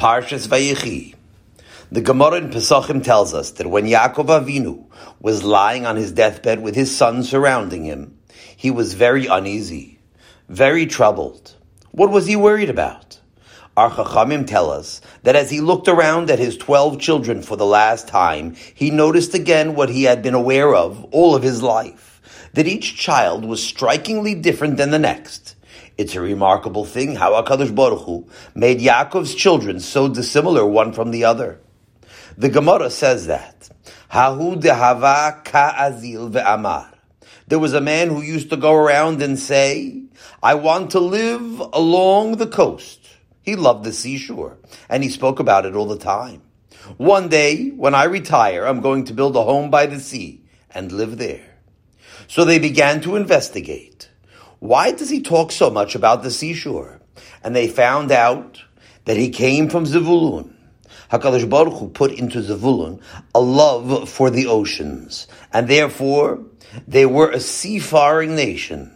Parshas Vayechi. The Gemara in Pesachim tells us that when Yaakov Avinu was lying on his deathbed with his sons surrounding him, he was very uneasy, very troubled. What was he worried about? Our Chachamim tell us that as he looked around at his twelve children for the last time, he noticed again what he had been aware of all of his life, that each child was strikingly different than the next. It's a remarkable thing how HaKadosh Baruch Hu made Yaakov's children so dissimilar one from the other. The Gemara says that. Hahu dehava ka'azil ve'amar. There was a man who used to go around and say, I want to live along the coast. He loved the seashore, and he spoke about it all the time. One day, when I retire, I'm going to build a home by the sea and live there. So they began to investigate. Why does he talk so much about the seashore? And they found out that he came from Zevulun. HaKadosh Baruch Hu put into Zevulun a love for the oceans, and therefore they were a seafaring nation.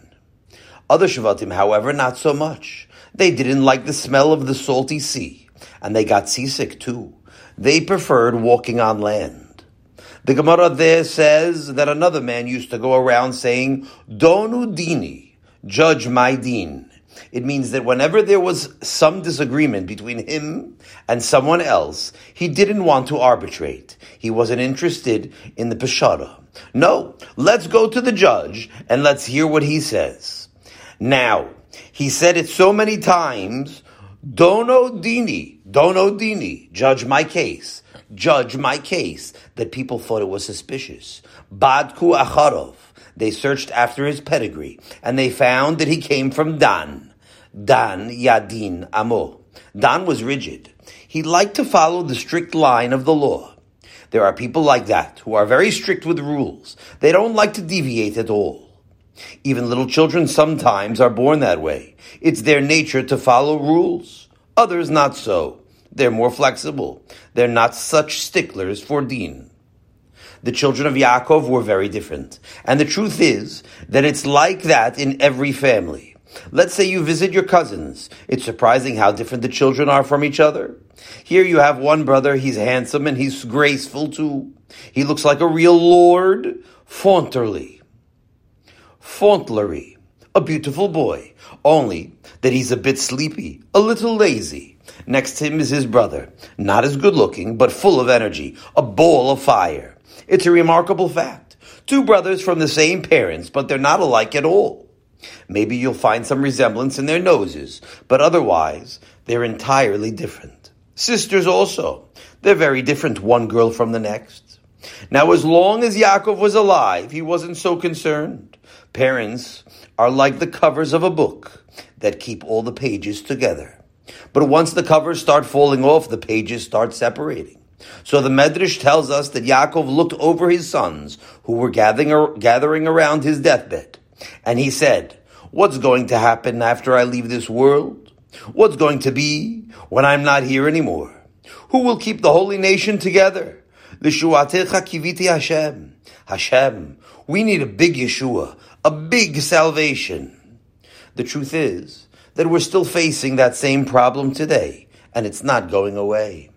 Other Shavatim, however, not so much. They didn't like the smell of the salty sea, and they got seasick too. They preferred walking on land. The Gemara there says that another man used to go around saying, Donu dini, judge my deen. It means that whenever there was some disagreement between him and someone else, he didn't want to arbitrate. He wasn't interested in the peshara. No, let's go to the judge and let's hear what he says. Now, he said it so many times, Dono dini, dono dini, judge my case, judge my case, that people thought it was suspicious. Badku acharov, they searched after his pedigree, and they found that he came from Dan. Dan Yadin Amo. Dan was rigid. He liked to follow the strict line of the law. There are people like that who are very strict with rules. They don't like to deviate at all. Even little children sometimes are born that way. It's their nature to follow rules. Others not so. They're more flexible. They're not such sticklers for deen. The children of Yaakov were very different. And the truth is that it's like that in every family. Let's say you visit your cousins. It's surprising how different the children are from each other. Here you have one brother, he's handsome and he's graceful too. He looks like a real lord, Faunterly. Fauntleroy. A beautiful boy. Only that he's a bit sleepy, a little lazy. Next to him is his brother. Not as good looking, but full of energy. A ball of fire. It's a remarkable fact. Two brothers from the same parents, but they're not alike at all. Maybe you'll find some resemblance in their noses, but otherwise, they're entirely different. Sisters also. They're very different, one girl from the next. Now, as long as Yaakov was alive, he wasn't so concerned. Parents are like the covers of a book that keep all the pages together. But once the covers start falling off, the pages start separating. So the Medrash tells us that Yaakov looked over his sons who were gathering, gathering around his deathbed. And he said, What's going to happen after I leave this world? What's going to be when I'm not here anymore? Who will keep the holy nation together? L'shuatecha kiviti Hashem. Hashem, we need a big Yeshua, a big salvation. The truth is that we're still facing that same problem today, and it's not going away.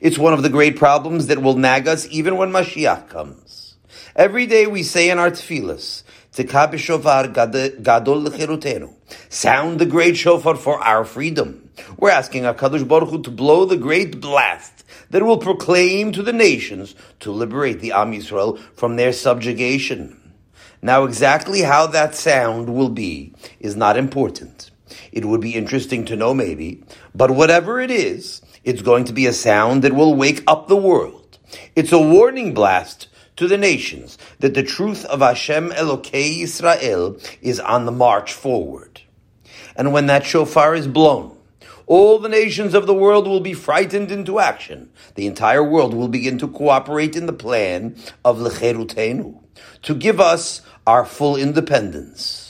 It's one of the great problems that will nag us even when Mashiach comes. Every day we say in our tefillas, Tikhabi Shofar Gadol Chirutenu, Sound the great shofar for our freedom. We're asking HaKadosh Baruch Hu to blow the great blast that will proclaim to the nations to liberate the Am Yisrael from their subjugation. Now, exactly how that sound will be is not important. It would be interesting to know, maybe, but whatever it is, it's going to be a sound that will wake up the world. It's a warning blast to the nations that the truth of Hashem Elokei Israel is on the march forward. And when that shofar is blown, all the nations of the world will be frightened into action. The entire world will begin to cooperate in the plan of Lecherutenu, to give us our full independence.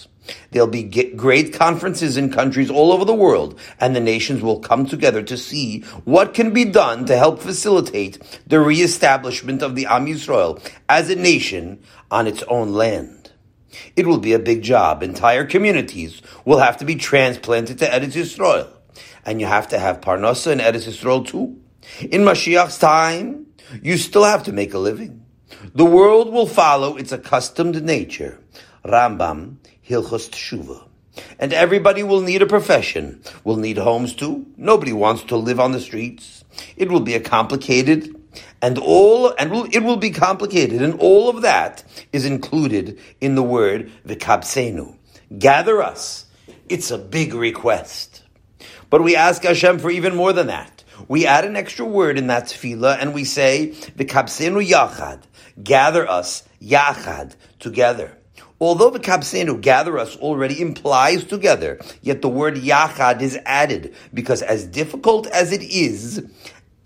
There'll be great conferences in countries all over the world, and the nations will come together to see what can be done to help facilitate the reestablishment of the Am Yisrael as a nation on its own land. It will be a big job. Entire communities will have to be transplanted to Eretz Yisrael. And you have to have Parnasa and Eretz Yisrael too. In Mashiach's time, you still have to make a living. The world will follow its accustomed nature. Rambam, Hilchos Teshuva. And everybody will need a profession, will need homes too. Nobody wants to live on the streets. It will be a complicated and all and it will be complicated, and all of that is included in the word v'kabsenu. Gather us. It's a big request, but we ask Hashem for even more than that. We add an extra word in that tefillah, and we say v'kabsenu yachad. Gather us yachad together. Although the kapsenu, gather us, already implies together, yet the word yachad is added because as difficult as it is,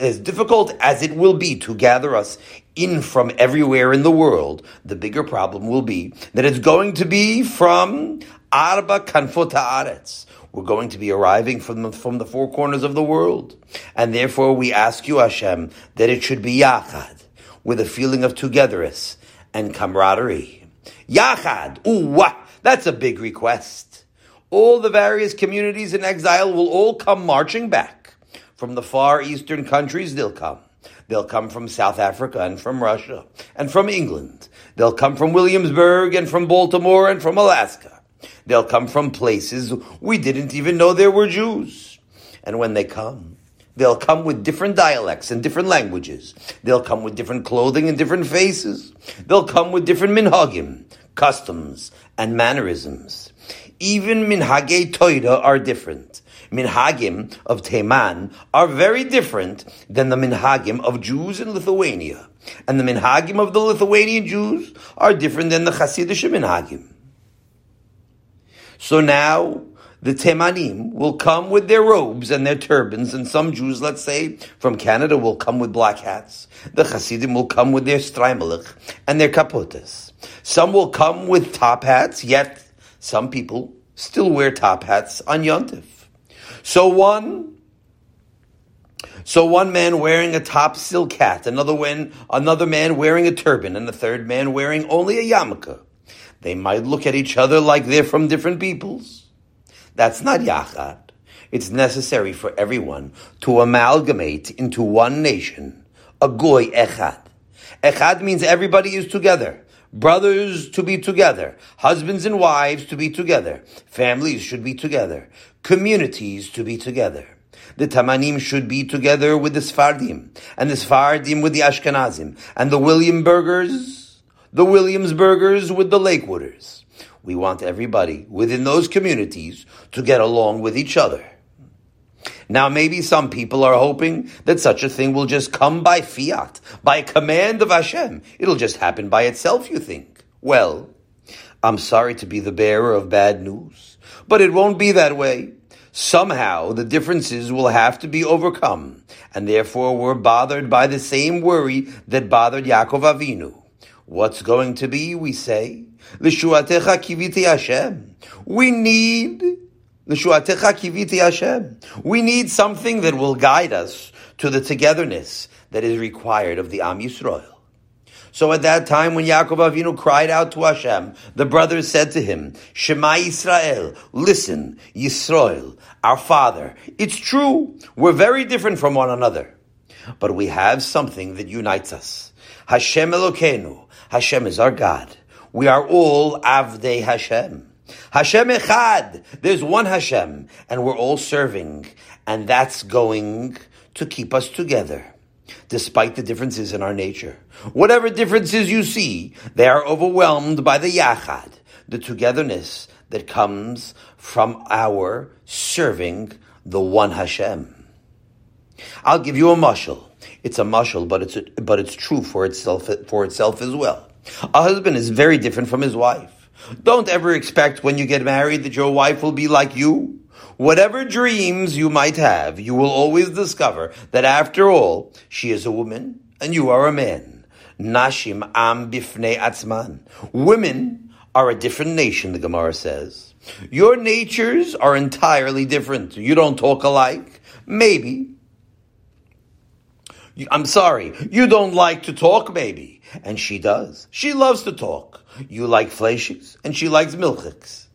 as difficult as it will be to gather us in from everywhere in the world, the bigger problem will be that it's going to be from Arba Kanfot Haaretz. We're going to be arriving from the, from the four corners of the world. And therefore we ask you, Hashem, that it should be Yachad, with a feeling of togetherness and camaraderie. Yachad, ooh, that's a big request. All the various communities in exile will all come marching back from the far eastern countries, they'll come. They'll come from South Africa and from Russia and from England. They'll come from Williamsburg and from Baltimore and from Alaska. They'll come from places we didn't even know there were Jews. And when they come, they'll come with different dialects and different languages. They'll come with different clothing and different faces. They'll come with different minhagim, customs, and mannerisms. Even minhagei Torah are different minhagim of Teman are very different than the minhagim of Jews in Lithuania. And the minhagim of the Lithuanian Jews are different than the Hasidic minhagim. So now, the Temanim will come with their robes and their turbans, and some Jews, let's say, from Canada will come with black hats. The Hasidim will come with their streimelich and their kapotas. Some will come with top hats, yet some people still wear top hats on Yontif. So one, so one man wearing a top silk hat, another one, another man wearing a turban, and the third man wearing only a yarmulke. They might look at each other like they're from different peoples. That's not yachad. It's necessary for everyone to amalgamate into one nation, a goy echad. Echad means everybody is together. Brothers to be together. Husbands and wives to be together. Families should be together. Communities to be together. The Temanim should be together with the Sfardim, and the Sfardim with the Ashkenazim, and the Williamburgers, the Williamsburgers with the Lakewooders. We want everybody within those communities to get along with each other. Now, maybe some people are hoping that such a thing will just come by fiat, by command of Hashem. It'll just happen by itself, you think. Well, I'm sorry to be the bearer of bad news, but it won't be that way. Somehow the differences will have to be overcome, and therefore we're bothered by the same worry that bothered Yaakov Avinu. What's going to be, we say? L'shuatecha kiviti Hashem. We need we need something that will guide us to the togetherness that is required of the Am Yisrael. So at that time, when Yaakov Avinu cried out to Hashem, the brothers said to him, Shema Yisrael, listen, Yisrael, our father. It's true, we're very different from one another. But we have something that unites us. Hashem Elokeinu, Hashem is our God. We are all Avdei Hashem. Hashem Echad. There's one Hashem, and we're all serving, and that's going to keep us together, despite the differences in our nature. Whatever differences you see, they are overwhelmed by the Yachad, the togetherness that comes from our serving the one Hashem. I'll give you a mushal. It's a mushal, but it's but it's true for itself for itself as well. A husband is very different from his wife. Don't ever expect when you get married that your wife will be like you. Whatever dreams you might have, you will always discover that after all, she is a woman and you are a man. Nashim am bifnei atzman. Women are a different nation, the Gemara says. Your natures are entirely different. You don't talk alike. Maybe. I'm sorry. You don't like to talk, maybe. And she does. She loves to talk. You like fleshiks, and she likes milchiks.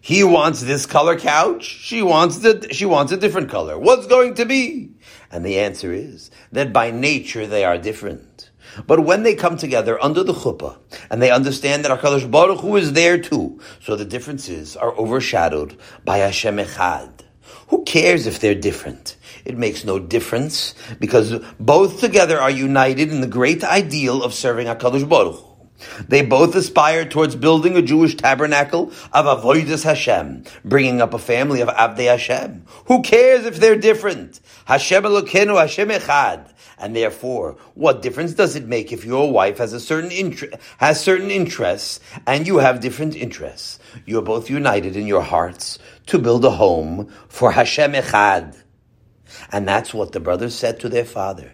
He wants this color couch. She wants the, she wants a different color. What's going to be? And the answer is that by nature they are different. But when they come together under the chuppah and they understand that HaKadosh Baruch Hu is there too, so the differences are overshadowed by Hashem Echad. Who cares if they're different? It makes no difference because both together are united in the great ideal of serving HaKadosh Baruch Hu. They both aspire towards building a Jewish tabernacle of Avodas Hashem, bringing up a family of Avdei Hashem. Who cares if they're different? Hashem Elokeinu, Hashem Echad. And therefore, what difference does it make if your wife has a certain interest, has certain interests, and you have different interests? You are both united in your hearts to build a home for Hashem Echad. And that's what the brothers said to their father.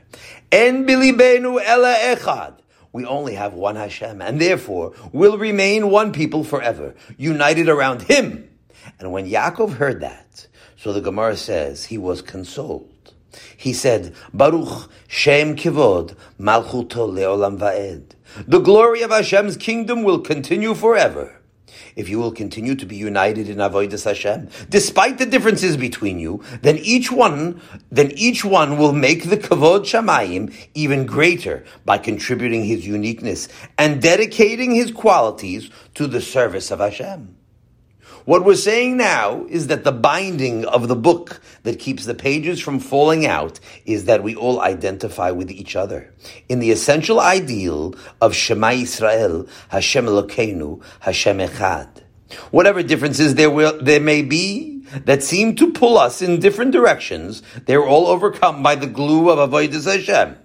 En bilibenu ela echad. We only have one Hashem, and therefore will remain one people forever, united around Him. And when Yaakov heard that, so the Gemara says he was consoled. He said, Baruch Shem Kivod Malchuto Leolam Vaed. The glory of Hashem's kingdom will continue forever if you will continue to be united in avodas Hashem, despite the differences between you, then each one, then each one will make the kavod shamayim even greater by contributing his uniqueness and dedicating his qualities to the service of Hashem. What we're saying now is that the binding of the book that keeps the pages from falling out is that we all identify with each other in the essential ideal of Shema Israel, Hashem Elokeinu, Hashem Echad. Whatever differences there will, there may be that seem to pull us in different directions, they're all overcome by the glue of Avodah Hashem.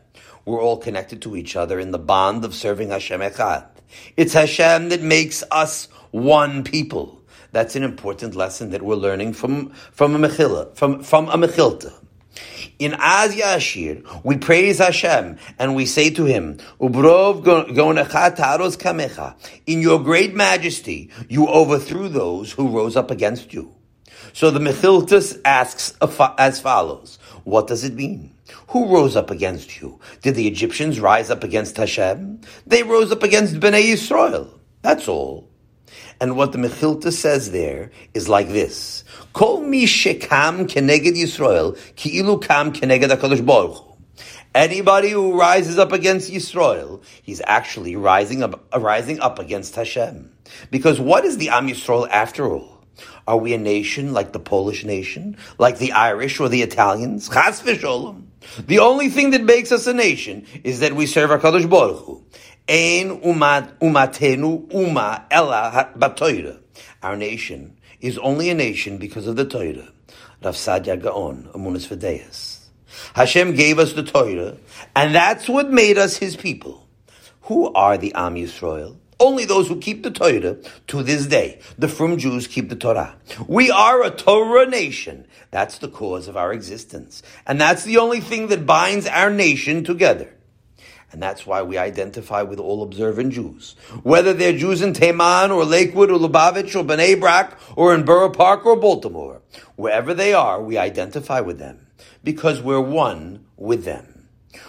We're all connected to each other in the bond of serving Hashem Echad. It's Hashem that makes us one people. That's an important lesson that we're learning from, from a Mechillah, from, from a Mechilta. In Az Yashir, we praise Hashem and we say to Him, Ubrov taros kamecha. In your great majesty, you overthrew those who rose up against you. So the Mechiltus asks as follows, what does it mean? Who rose up against you? Did the Egyptians rise up against Hashem? They rose up against Bnei Yisrael. That's all. And what the Mechilta says there is like this: Kol mi shekam keneged Yisrael ki ilu kam keneged Hakadosh Baruch. Anybody who rises up against Yisrael, he's actually rising up, uh, rising up against Hashem. Because what is the Am Yisrael after all? Are we a nation like the Polish nation, like the Irish or the Italians? Chas v'sholom. The only thing that makes us a nation is that we serve our Hakadosh Baruch Hu. Ein umat umatenu uma ella batoira. Our nation is only a nation because of the Torah. Rav Saadia Gaon, Emunos V'deos. Hashem gave us the Torah, and that's what made us His people. Who are the Am Yisrael? Only those who keep the Torah to this day. The Frum Jews keep the Torah. We are a Torah nation. That's the cause of our existence. And that's the only thing that binds our nation together. And that's why we identify with all observant Jews. Whether they're Jews in Teman or Lakewood or Lubavitch or Bnei Brak or in Borough Park or Baltimore. Wherever they are, we identify with them because we're one with them.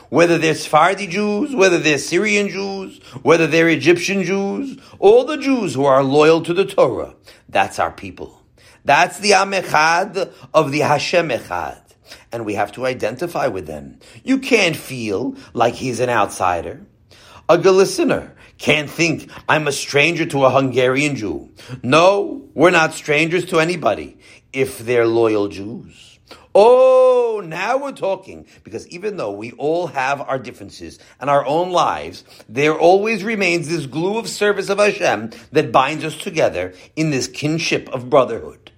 Whether they're Sephardi Jews, whether they're Syrian Jews, whether they're Egyptian Jews, all the Jews who are loyal to the Torah, that's our people. That's the Am Echad of the Hashem Echad and we have to identify with them. You can't feel like he's an outsider. A listener can't think I'm a stranger to a Hungarian Jew. No, we're not strangers to anybody if they're loyal Jews. Oh, now we're talking. Because even though we all have our differences and our own lives, there always remains this glue of service of Hashem that binds us together in this kinship of brotherhood.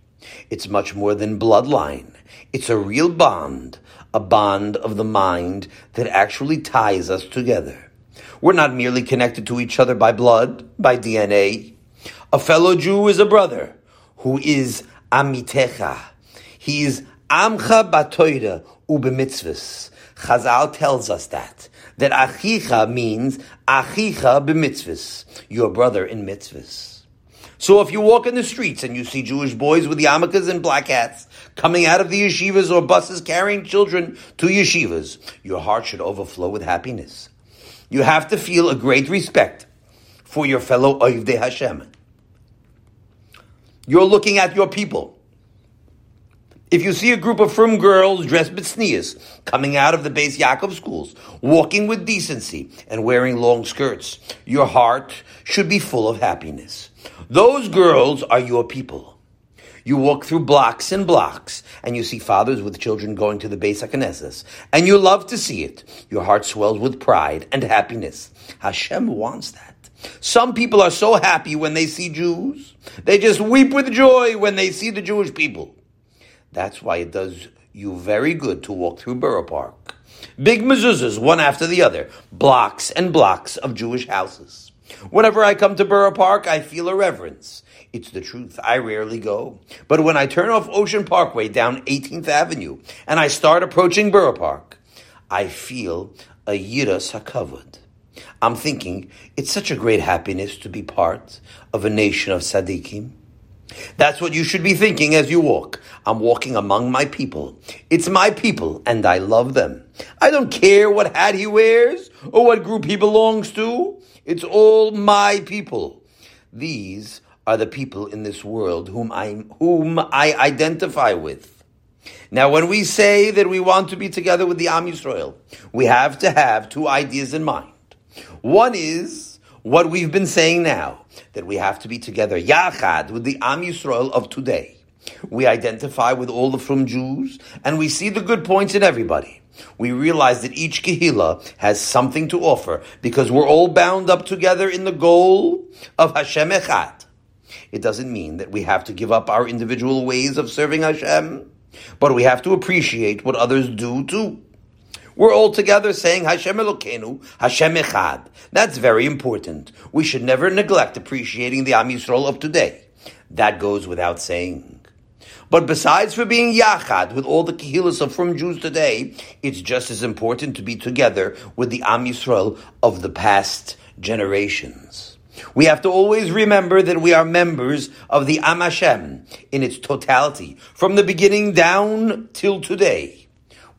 It's much more than bloodline. It's a real bond, a bond of the mind that actually ties us together. We're not merely connected to each other by blood, by DNA. A fellow Jew is a brother who is amitecha. He is amcha batoida ubemitzvus. Chazal tells us that. That achicha means achicha b'mitzvahs, your brother in mitzvahs. So if you walk in the streets and you see Jewish boys with yarmulkes and black hats coming out of the yeshivas or buses carrying children to yeshivas, your heart should overflow with happiness. You have to feel a great respect for your fellow Oivdei Hashem. You're looking at your people. If you see a group of frum girls dressed bitsnias coming out of the Beis Yaakov schools, walking with decency and wearing long skirts, your heart should be full of happiness. Those girls are your people. You walk through blocks and blocks, and you see fathers with children going to the Beis HaKnesses, and you love to see it. Your heart swells with pride and happiness. Hashem wants that. Some people are so happy when they see Jews. They just weep with joy when they see the Jewish people. That's why it does you very good to walk through Borough Park. Big mezuzahs, one after the other, blocks and blocks of Jewish houses. Whenever I come to Borough Park, I feel a reverence. It's the truth. I rarely go. But when I turn off Ocean Parkway down 18th Avenue and I start approaching Borough Park, I feel a yiras hakavod. I'm thinking it's such a great happiness to be part of a nation of tzaddikim. That's what you should be thinking as you walk. I'm walking among my people. It's my people, and I love them. I don't care what hat he wears or what group he belongs to. It's all my people. These are the people in this world whom I, whom I identify with. Now, when we say that we want to be together with the Am Yisrael, we have to have two ideas in mind. One is what we've been saying now, that we have to be together, Yachad, with the Am Yisrael of today. We identify with all the frum Jews, and we see the good points in everybody. We realize that each Kehillah has something to offer, because we're all bound up together in the goal of Hashem Echad. It doesn't mean that we have to give up our individual ways of serving Hashem, but we have to appreciate what others do too. We're all together saying Hashem Elokeinu, Hashem Echad. That's very important. We should never neglect appreciating the Am Yisrael of today. That goes without saying. But besides for being Yachad with all the Kehillas of frum Jews today, it's just as important to be together with the Am Yisrael of the past generations. We have to always remember that we are members of the Am Hashem in its totality, from the beginning down till today.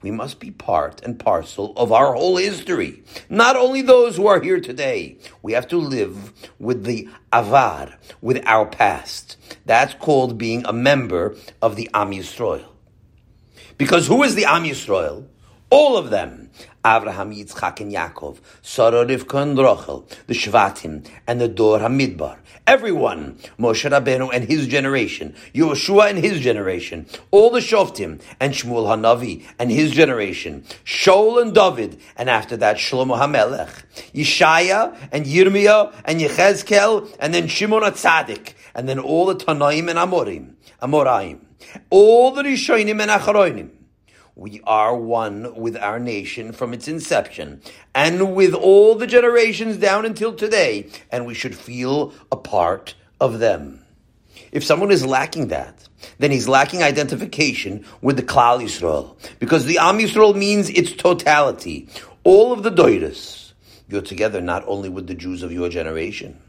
We must be part and parcel of our whole history. Not only those who are here today. We have to live with the avar, with our past. That's called being a member of the Am Yisrael. Because who is the Am Yisrael? All of them. Avraham, Yitzchak, and Yaakov, Sarah, Rivka, and Rachel, the Shvatim, and the Dor Hamidbar. Everyone, Moshe Rabbeinu and his generation, Yeshua and his generation, all the Shoftim, and Shmuel Hanavi and his generation, Shaul and David, and after that Shlomo HaMelech, Yeshaya and Yirmiyah and Yechezkel, and then Shimon Atzadik, and then all the Tanaim and Amorim, Amoraim, all the Rishonim and Acharonim, we are one with our nation from its inception and with all the generations down until today, and we should feel a part of them. If someone is lacking that, then he's lacking identification with the Klal Yisrael, because the Am Yisrael means its totality. All of the Doiris, you're together not only with the Jews of your generation,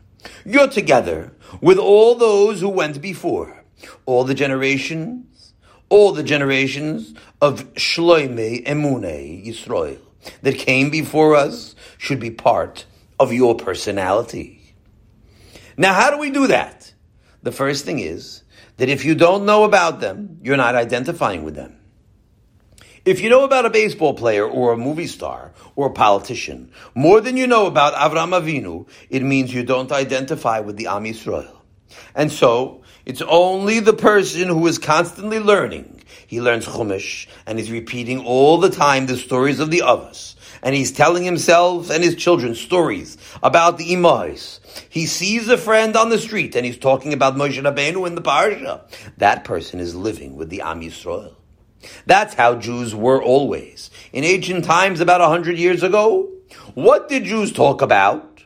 you're together with all those who went before, all the generation all the generations of Shloime Emune Yisrael that came before us should be part of your personality. Now, how do we do that? The first thing is that if you don't know about them, you're not identifying with them. If you know about a baseball player or a movie star or a politician more than you know about Avram Avinu, it means you don't identify with the Am Yisrael. And so, it's only the person who is constantly learning. He learns Chumash, and he's repeating all the time the stories of the others. And he's telling himself and his children stories about the Imais. He sees a friend on the street, and he's talking about Moshe Rabbeinu in the Parsha. That person is living with the Am Yisrael. That's how Jews were always. In ancient times, about a hundred years ago, what did Jews talk about?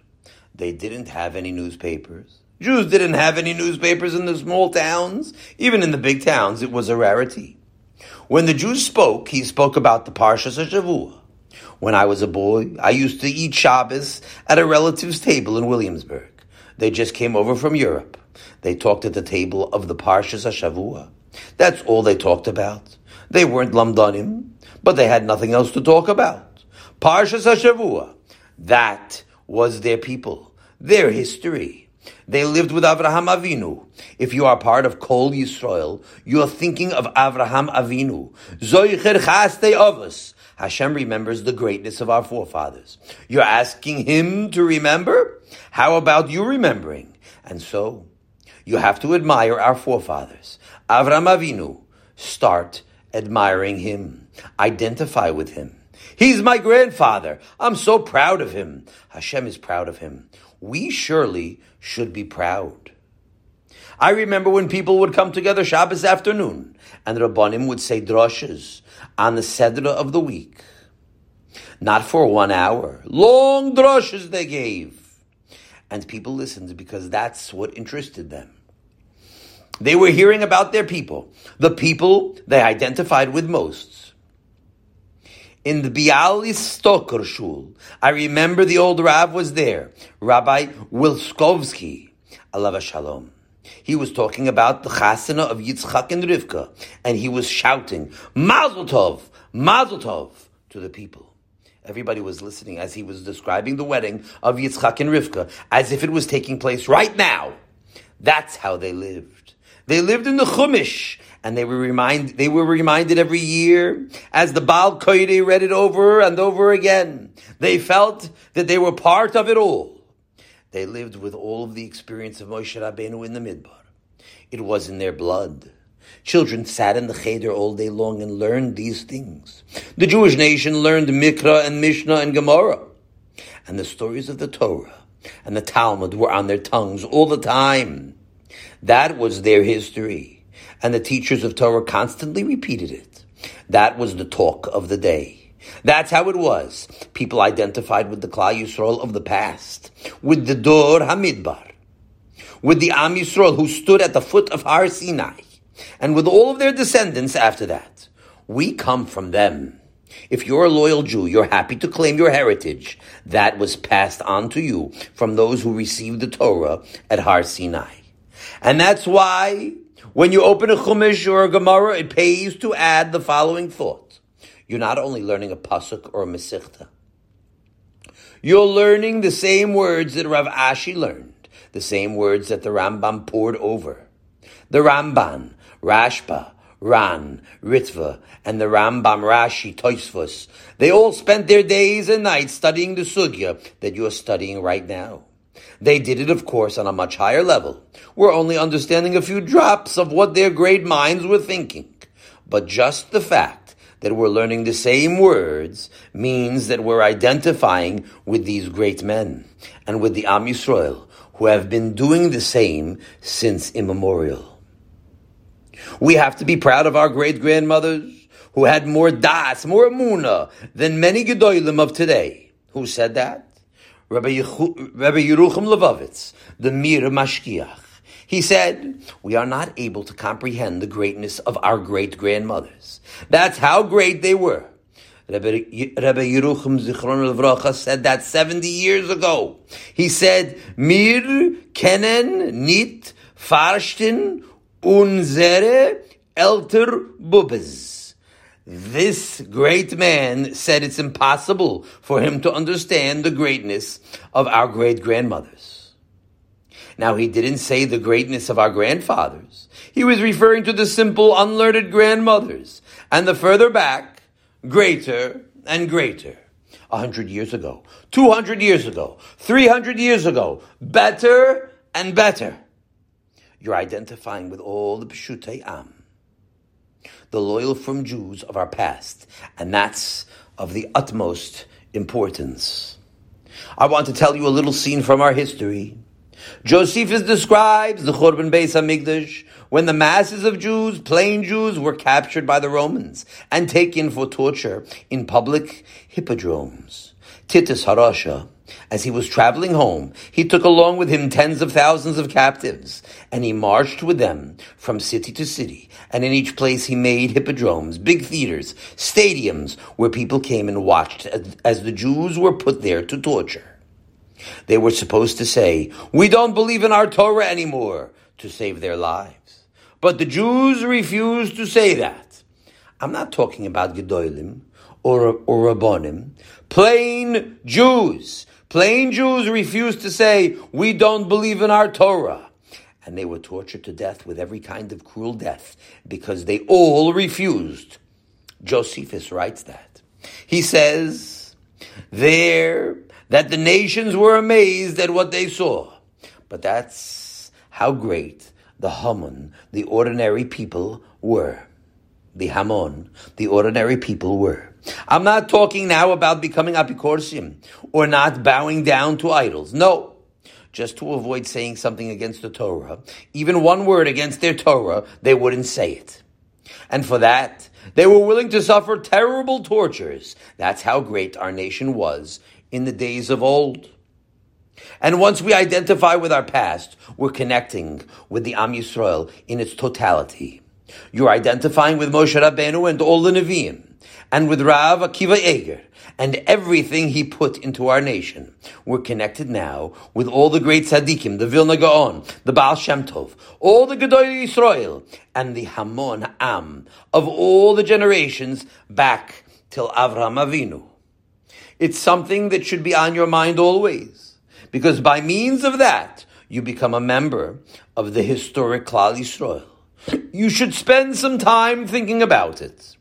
They didn't have any newspapers. Jews didn't have any newspapers in the small towns. Even in the big towns, it was a rarity. When the Jews spoke, he spoke about the Parshas Shavua. When I was a boy, I used to eat Shabbos at a relative's table in Williamsburg. They just came over from Europe. They talked at the table of the Parshas Shavua. That's all they talked about. They weren't lamdanim, but they had nothing else to talk about. Parshas Shavua. That was their people, their history. They lived with Avraham Avinu. If you are part of Kol Yisrael, you are thinking of Avraham Avinu. Zoicher chasdei ovus. Hashem remembers the greatness of our forefathers. You're asking Him to remember? How about you remembering? And so, you have to admire our forefathers. Avraham Avinu, start admiring him. Identify with him. He's my grandfather. I'm so proud of him. Hashem is proud of him. We surely should be proud. I remember when people would come together Shabbos afternoon and Rabbanim would say droshes on the Sedra of the week. Not for one hour. Long droshes they gave. And people listened because that's what interested them. They were hearing about their people, the people they identified with most. In the Bialystok Shul, I remember the old Rav was there, Rabbi Wilskovsky, Allah Shalom. He was talking about the chasana of Yitzchak and Rivka, and he was shouting, Mazel Tov, Mazel Tov, to the people. Everybody was listening as he was describing the wedding of Yitzchak and Rivka, as if it was taking place right now. That's how they lived. They lived in the Chumash, and they were remind they were reminded every year as the Baal Koide read it over and over again. They felt that they were part of it all. They lived with all of the experience of Moshe Rabbeinu in the Midbar. It was in their blood. Children sat in the cheder all day long and learned these things. The Jewish nation learned Mikra and Mishnah and Gemara. And the stories of the Torah and the Talmud were on their tongues all the time. That was their history. And the teachers of Torah constantly repeated it. That was the talk of the day. That's how it was. People identified with the Klal Yisrael of the past, with the Dor Hamidbar, with the Am Yisrael who stood at the foot of Har Sinai, and with all of their descendants after that. We come from them. If you're a loyal Jew, you're happy to claim your heritage. That was passed on to you from those who received the Torah at Har Sinai. And that's why when you open a Chumash or a Gemara, it pays to add the following thought you're not only learning a pasuk or a mesichta. You're learning the same words that Rav Ashi learned, the same words that the Rambam pored over. The Ramban, Rashba, Ran, Ritva, and the Rambam Rashi Toisvus, they all spent their days and nights studying the sugya that you're studying right now. They did it, of course, on a much higher level. We're only understanding a few drops of what their great minds were thinking. But just the fact that we're learning the same words means that we're identifying with these great men and with the Am Yisrael who have been doing the same since immemorial. We have to be proud of our great grandmothers who had more das, more amuna than many gedolim of today. Who said that? Rabbi, Yeru- Rabbi Yerucham Levovitz, the Mir Mashgiach. He said, We are not able to comprehend the greatness of our great grandmothers. That's how great they were. Rabbi, Yerucham Zichron Levracha said that 70 years ago. He said, Mir kenen nit farshtin unzere elter bubes. This great man said it's impossible for him to understand the greatness of our great grandmothers. Now, he didn't say the greatness of our grandfathers. He was referring to the simple, unlearned grandmothers. And the further back, greater and greater. A hundred years ago, two hundred years ago, three hundred years ago, better and better. You're identifying with all the Peshutei Am, the loyal frum Jews of our past, and that's of the utmost importance. I want to tell you a little scene from our history. Josephus describes the Churban Beis Hamikdash when the masses of Jews, plain Jews, were captured by the Romans and taken for torture in public hippodromes. Titus Harasha, as he was traveling home, he took along with him tens of thousands of captives, and he marched with them from city to city. And in each place he made hippodromes, big theaters, stadiums, where people came and watched as, the Jews were put there to torture. They were supposed to say, We don't believe in our Torah anymore to save their lives. But the Jews refused to say that. I'm not talking about Gedolim or, or Rabbonim. Plain Jews, Plain Jews refused to say, we don't believe in our Torah. And they were tortured to death with every kind of cruel death because they all refused. Josephus writes that. He says there that the nations were amazed at what they saw. But that's how great the Hamon, the ordinary people, were. The Hamon, the ordinary people were. I'm not talking now about becoming apikorsim or not bowing down to idols. No. Just to avoid saying something against the Torah, even one word against their Torah, they wouldn't say it. And for that, they were willing to suffer terrible tortures. That's how great our nation was in the days of old. And once we identify with our past, we're connecting with the Am Yisrael in its totality. You're identifying with Moshe Rabbeinu and all the Nevi'im, and with Rav Akiva Eger, and everything he put into our nation. We're connected now with all the great tzaddikim, the Vilna Gaon, the Baal Shem Tov, all the Gedolei Yisrael, and the Hamon Am of all the generations back till Avraham Avinu. It's something that should be on your mind always, because by means of that, you become a member of the historic Klal Yisrael. You should spend some time thinking about it.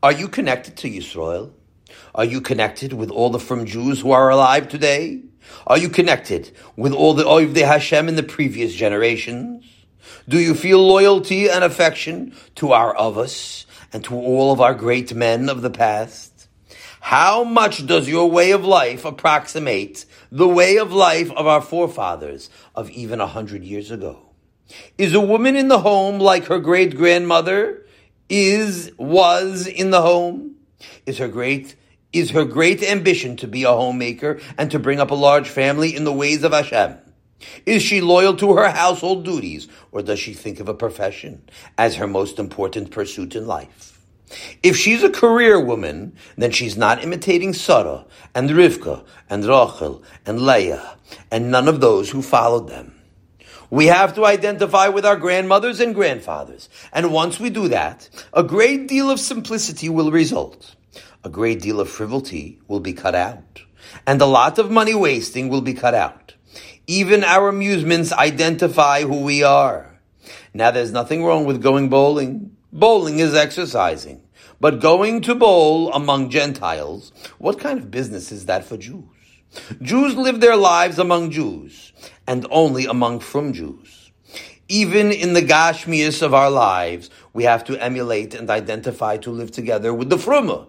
Are you connected to Yisrael? Are you connected with all the frum Jews who are alive today? Are you connected with all the Oivdei Hashem in the previous generations? Do you feel loyalty and affection to our Avos and to all of our great men of the past? How much does your way of life approximate the way of life of our forefathers of even a hundred years ago? Is a woman in the home like her great grandmother is, was in the home? Is her great, is her great ambition to be a homemaker and to bring up a large family in the ways of Hashem? Is she loyal to her household duties, or does she think of a profession as her most important pursuit in life? If she's a career woman, then she's not imitating Sarah and Rivka and Rachel and Leah and none of those who followed them. We have to identify with our grandmothers and grandfathers. And once we do that, a great deal of simplicity will result. A great deal of frivolity will be cut out. And a lot of money wasting will be cut out. Even our amusements identify who we are. Now there's nothing wrong with going bowling. Bowling is exercising. But going to bowl among Gentiles, what kind of business is that for Jews? Jews live their lives among Jews and only among frum Jews. Even in the Gashmias of our lives, we have to emulate and identify to live together with the Fruma,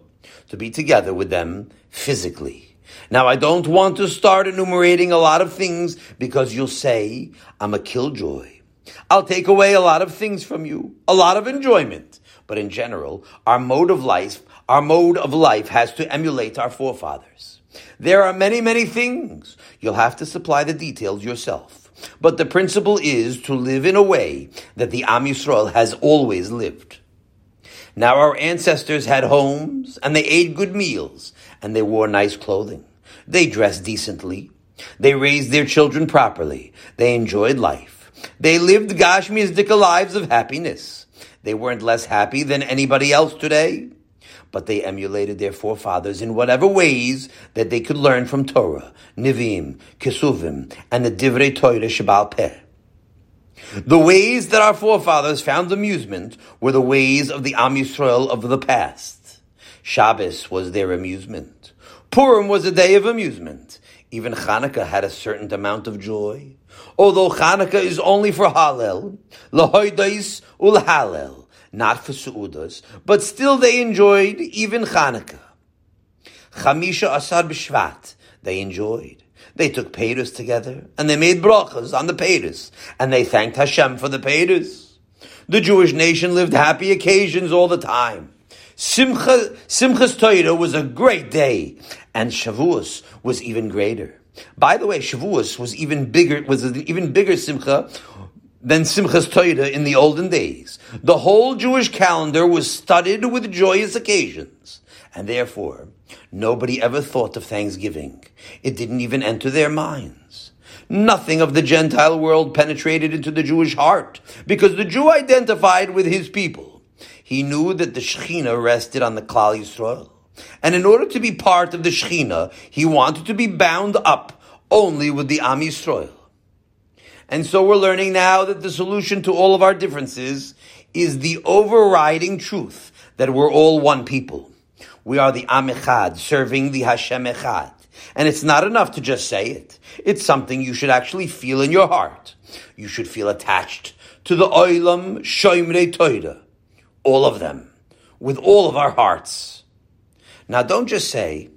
to be together with them physically. Now, I don't want to start enumerating a lot of things because you'll say, I'm a killjoy. I'll take away a lot of things from you, a lot of enjoyment. But in general, our mode of life, our mode of life has to emulate our forefathers. There are many, many things. You'll have to supply the details yourself. But the principle is to live in a way that the Am Yisrael has always lived. Now our ancestors had homes, and they ate good meals, and they wore nice clothing. They dressed decently. They raised their children properly. They enjoyed life. They lived Gashmizdika lives of happiness. They weren't less happy than anybody else today but they emulated their forefathers in whatever ways that they could learn from Torah, Nivim, Kesuvim, and the Divrei Torah Shabbal Peh. The ways that our forefathers found amusement were the ways of the Am Yisrael of the past. Shabbos was their amusement. Purim was a day of amusement. Even Hanukkah had a certain amount of joy. Although Hanukkah is only for Hallel, Lahoidais ul Hallel, not for Su'udas, but still they enjoyed even Chanukah. Chamisha Asar B'Shvat, they enjoyed. They took Pedus together, and they made brachas on the Pedus, and they thanked Hashem for the Pedus. The Jewish nation lived happy occasions all the time. Simcha, Simchas Torah was a great day, and Shavuos was even greater. By the way, Shavuos was even bigger, was an even bigger Simcha than Simchas Torah in the olden days. The whole Jewish calendar was studded with joyous occasions, and therefore nobody ever thought of Thanksgiving. It didn't even enter their minds. Nothing of the Gentile world penetrated into the Jewish heart, because the Jew identified with his people. He knew that the Shekhinah rested on the Klal Yisrael. And in order to be part of the Shechina, he wanted to be bound up only with the Am Yisrael. And so we're learning now that the solution to all of our differences is the overriding truth that we're all one people. We are the Am Echad, serving the Hashem Echad. And it's not enough to just say it. It's something you should actually feel in your heart. You should feel attached to the Oilam Shoimrei Torah. All of them. With all of our hearts. Now don't just say,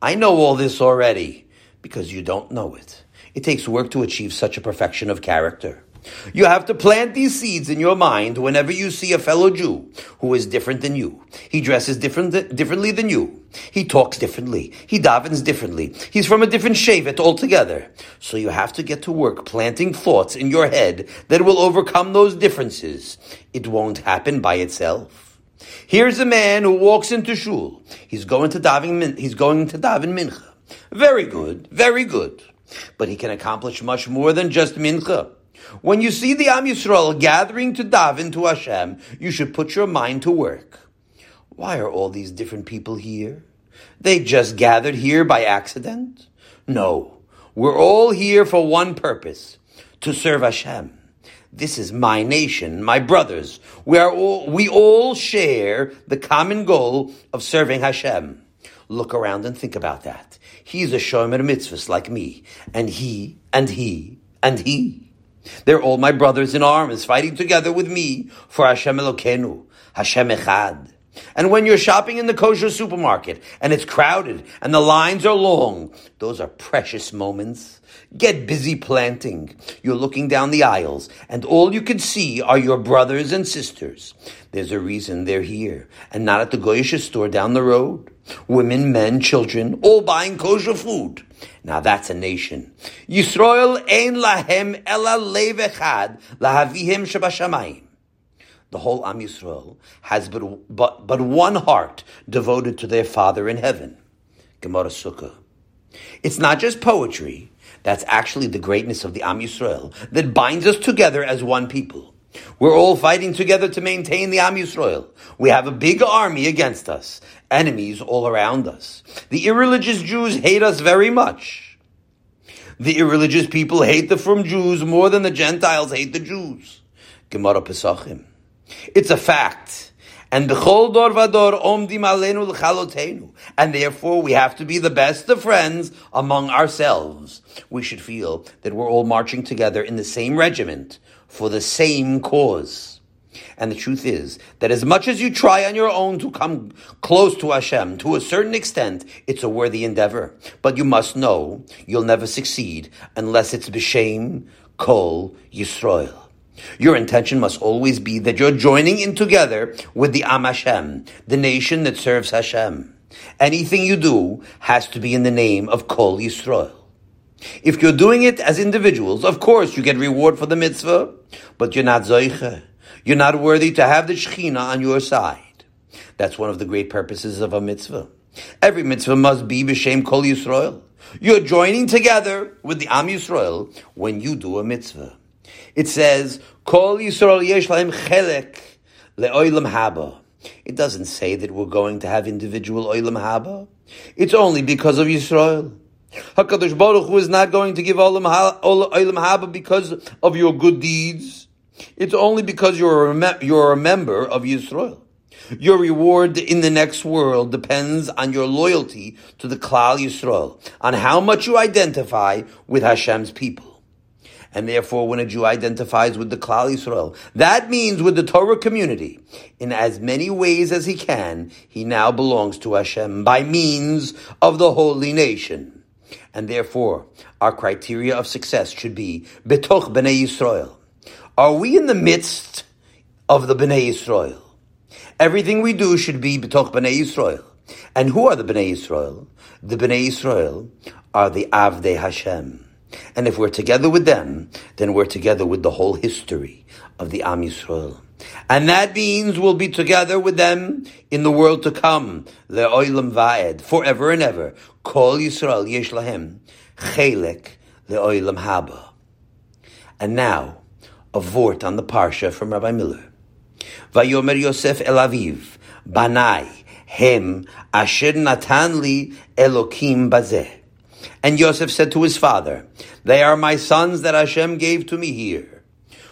I know all this already, because you don't know it. It takes work to achieve such a perfection of character. You have to plant these seeds in your mind whenever you see a fellow Jew who is different than you. He dresses different, differently than you. He talks differently. He davens differently. He's from a different shevet altogether. So you have to get to work planting thoughts in your head that will overcome those differences. It won't happen by itself. Here's a man who walks into shul. He's going to daven, he's going to daven mincha. Very good, very good. But he can accomplish much more than just mincha. When you see the Am Yisrael gathering to daven to Hashem, you should put your mind to work. Why are all these different people here? They just gathered here by accident? No. We're all here for one purpose, to serve Hashem. This is my nation, my brothers. We are all, we all share the common goal of serving Hashem. Look around and think about that. He's a shomer mitzvahs like me, and he, and he, and he. They're all my brothers in arms, fighting together with me for Hashem Elokeinu, Hashem Echad. And when you're shopping in the kosher supermarket and it's crowded and the lines are long, those are precious moments. Get busy planting. You're looking down the aisles and all you can see are your brothers and sisters. There's a reason they're here and not at the Goyish store down the road. Women, men, children, all buying kosher food. Now that's a nation. Yisrael ein lahem ela lev echad shabashamayim. The whole Am Yisrael has but, but, but one heart devoted to their Father in heaven. Gemara Sukkah. It's not just poetry. That's actually the greatness of the Am Yisrael that binds us together as one people. We're all fighting together to maintain the Am Yisrael. We have a big army against us, enemies all around us. The irreligious Jews hate us very much. The irreligious people hate the frum Jews more than the Gentiles hate the Jews. Gemara Pesachim. It's a fact. And b'chol dor vador omdim alenu l'chalotenu. And therefore we have to be the best of friends among ourselves. We should feel that we're all marching together in the same regiment for the same cause. And the truth is that as much as you try on your own to come close to Hashem, to a certain extent, it's a worthy endeavor. But you must know you'll never succeed unless it's b'shem kol Yisrael. Your intention must always be that you're joining in together with the Am Hashem, the nation that serves Hashem. Anything you do has to be in the name of Kol Yisrael. If you're doing it as individuals, of course you get reward for the mitzvah, but you're not zoiche. You're not worthy to have the Shechina on your side. That's one of the great purposes of a mitzvah. Every mitzvah must be b'shem kol Yisrael. You're joining together with the Am Yisrael when you do a mitzvah. It says, Kol Yisrael yesh lahem chelek le'olam haba. It doesn't say that we're going to have individual oilam haba. It's only because of Yisrael. Hakadosh Baruch Hu is not going to give olam haba because of your good deeds. It's only because you're a, you're a member of Yisrael. Your reward in the next world depends on your loyalty to the Klal Yisrael, on how much you identify with Hashem's people. And therefore, when a Jew identifies with the Klal Yisrael, that means with the Torah community, in as many ways as he can, he now belongs to Hashem by means of the holy nation. And therefore, our criteria of success should be betoch bnei Yisrael. Are we in the midst of the bnei Yisrael? Everything we do should be betoch bnei Yisrael. And who are the bnei Yisrael? The bnei Yisrael are the Avdei Hashem. And if we're together with them, then we're together with the whole history of the Am Yisrael. And that means we'll be together with them in the world to come, the Oilam Vaed, forever and ever. Kol Yisrael Yesh Lahem, Chelek the Oilam Haba. And now, a vort on the Parsha from Rabbi Miller. Vayomer Yosef El Aviv, Banai, Hem asher natan li Elokim bazeh. And Yosef said to his father, They are my sons that Hashem gave to me here.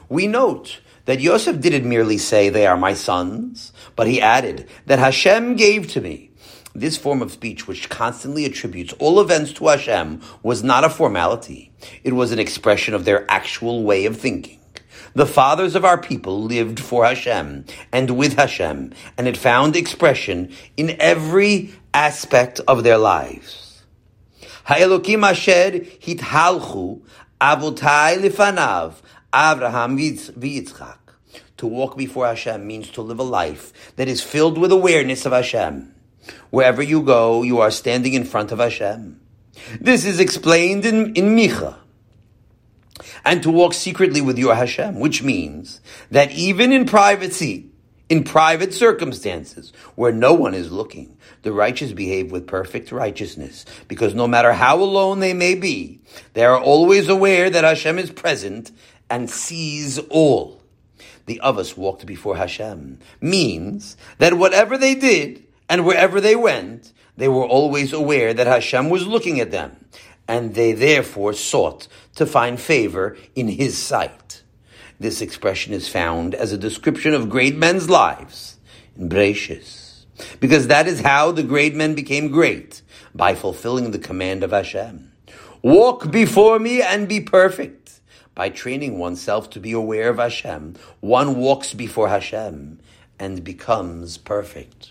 We note that Yosef didn't merely say, They are my sons, but he added, That Hashem gave to me. This form of speech, which constantly attributes all events to Hashem, was not a formality. It was an expression of their actual way of thinking. The fathers of our people lived for Hashem and with Hashem, and it found expression in every aspect of their lives. Ha'elokim asher hithalchu avotai lifanav Avraham v'Yitzchak. To walk before Hashem means to live a life that is filled with awareness of Hashem. Wherever you go, you are standing in front of Hashem. This is explained in, in Micha. And to walk secretly with your Hashem, which means that even in privacy, in private circumstances where no one is looking, the righteous behave with perfect righteousness because no matter how alone they may be, they are always aware that Hashem is present and sees all. The others walked before Hashem means that whatever they did and wherever they went, they were always aware that Hashem was looking at them, and they therefore sought to find favor in His sight. This expression is found as a description of great men's lives in Breshis, because that is how the great men became great by fulfilling the command of Hashem. Walk before me and be perfect. By training oneself to be aware of Hashem, one walks before Hashem and becomes perfect.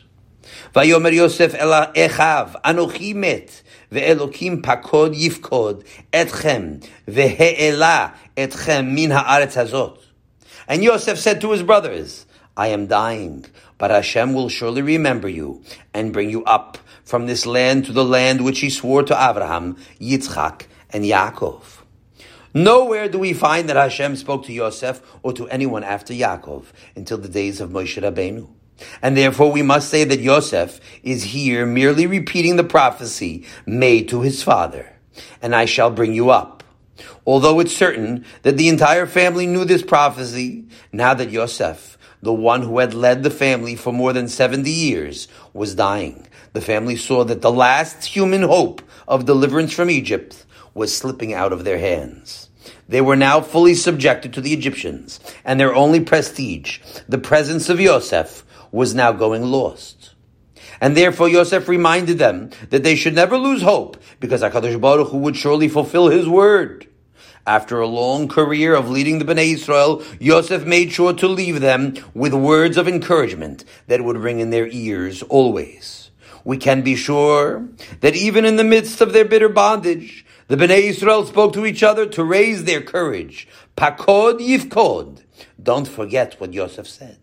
Vayomer Yosef Echav Anochi met ואלוקים פקוד יפקוד אתכם, והעלה אתכם מן הארץ הזאת. And Yosef said to his brothers, I am dying, but Hashem will surely remember you and bring you up from this land to the land which he swore to Abraham, Yitzchak, and Yaakov. Nowhere do we find that Hashem spoke to Yosef or to anyone after Yaakov until the days of Moshe Rabbeinu. And therefore we must say that Yosef is here merely repeating the prophecy made to his father. And I shall bring you up. Although it's certain that the entire family knew this prophecy, now that Yosef, the one who had led the family for more than 70 years, was dying, the family saw that the last human hope of deliverance from Egypt was slipping out of their hands. They were now fully subjected to the Egyptians, and their only prestige, the presence of Yosef, was now going lost. And therefore Yosef reminded them that they should never lose hope, because HaKadosh Baruch Hu would surely fulfill his word. After a long career of leading the Bnei Israel, Yosef made sure to leave them with words of encouragement that would ring in their ears always. We can be sure that even in the midst of their bitter bondage, the Bnei Israel spoke to each other to raise their courage. Pakod yifkod. Don't forget what Yosef said.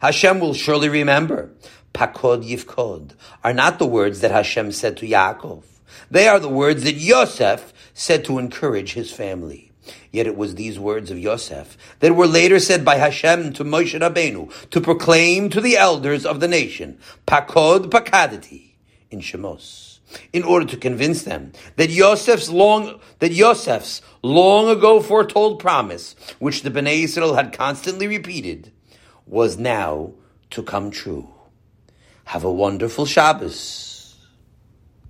Hashem will surely remember. Pakod yifkod are not the words that Hashem said to Yaakov. They are the words that Yosef said to encourage his family. Yet it was these words of Yosef that were later said by Hashem to Moshe Rabbeinu to proclaim to the elders of the nation, Pakod Pakadati, in Shemos, in order to convince them that Yosef's long, that Yosef's long ago foretold promise, which the Bnei Israel had constantly repeated, was now to come true. Have a wonderful Shabbos.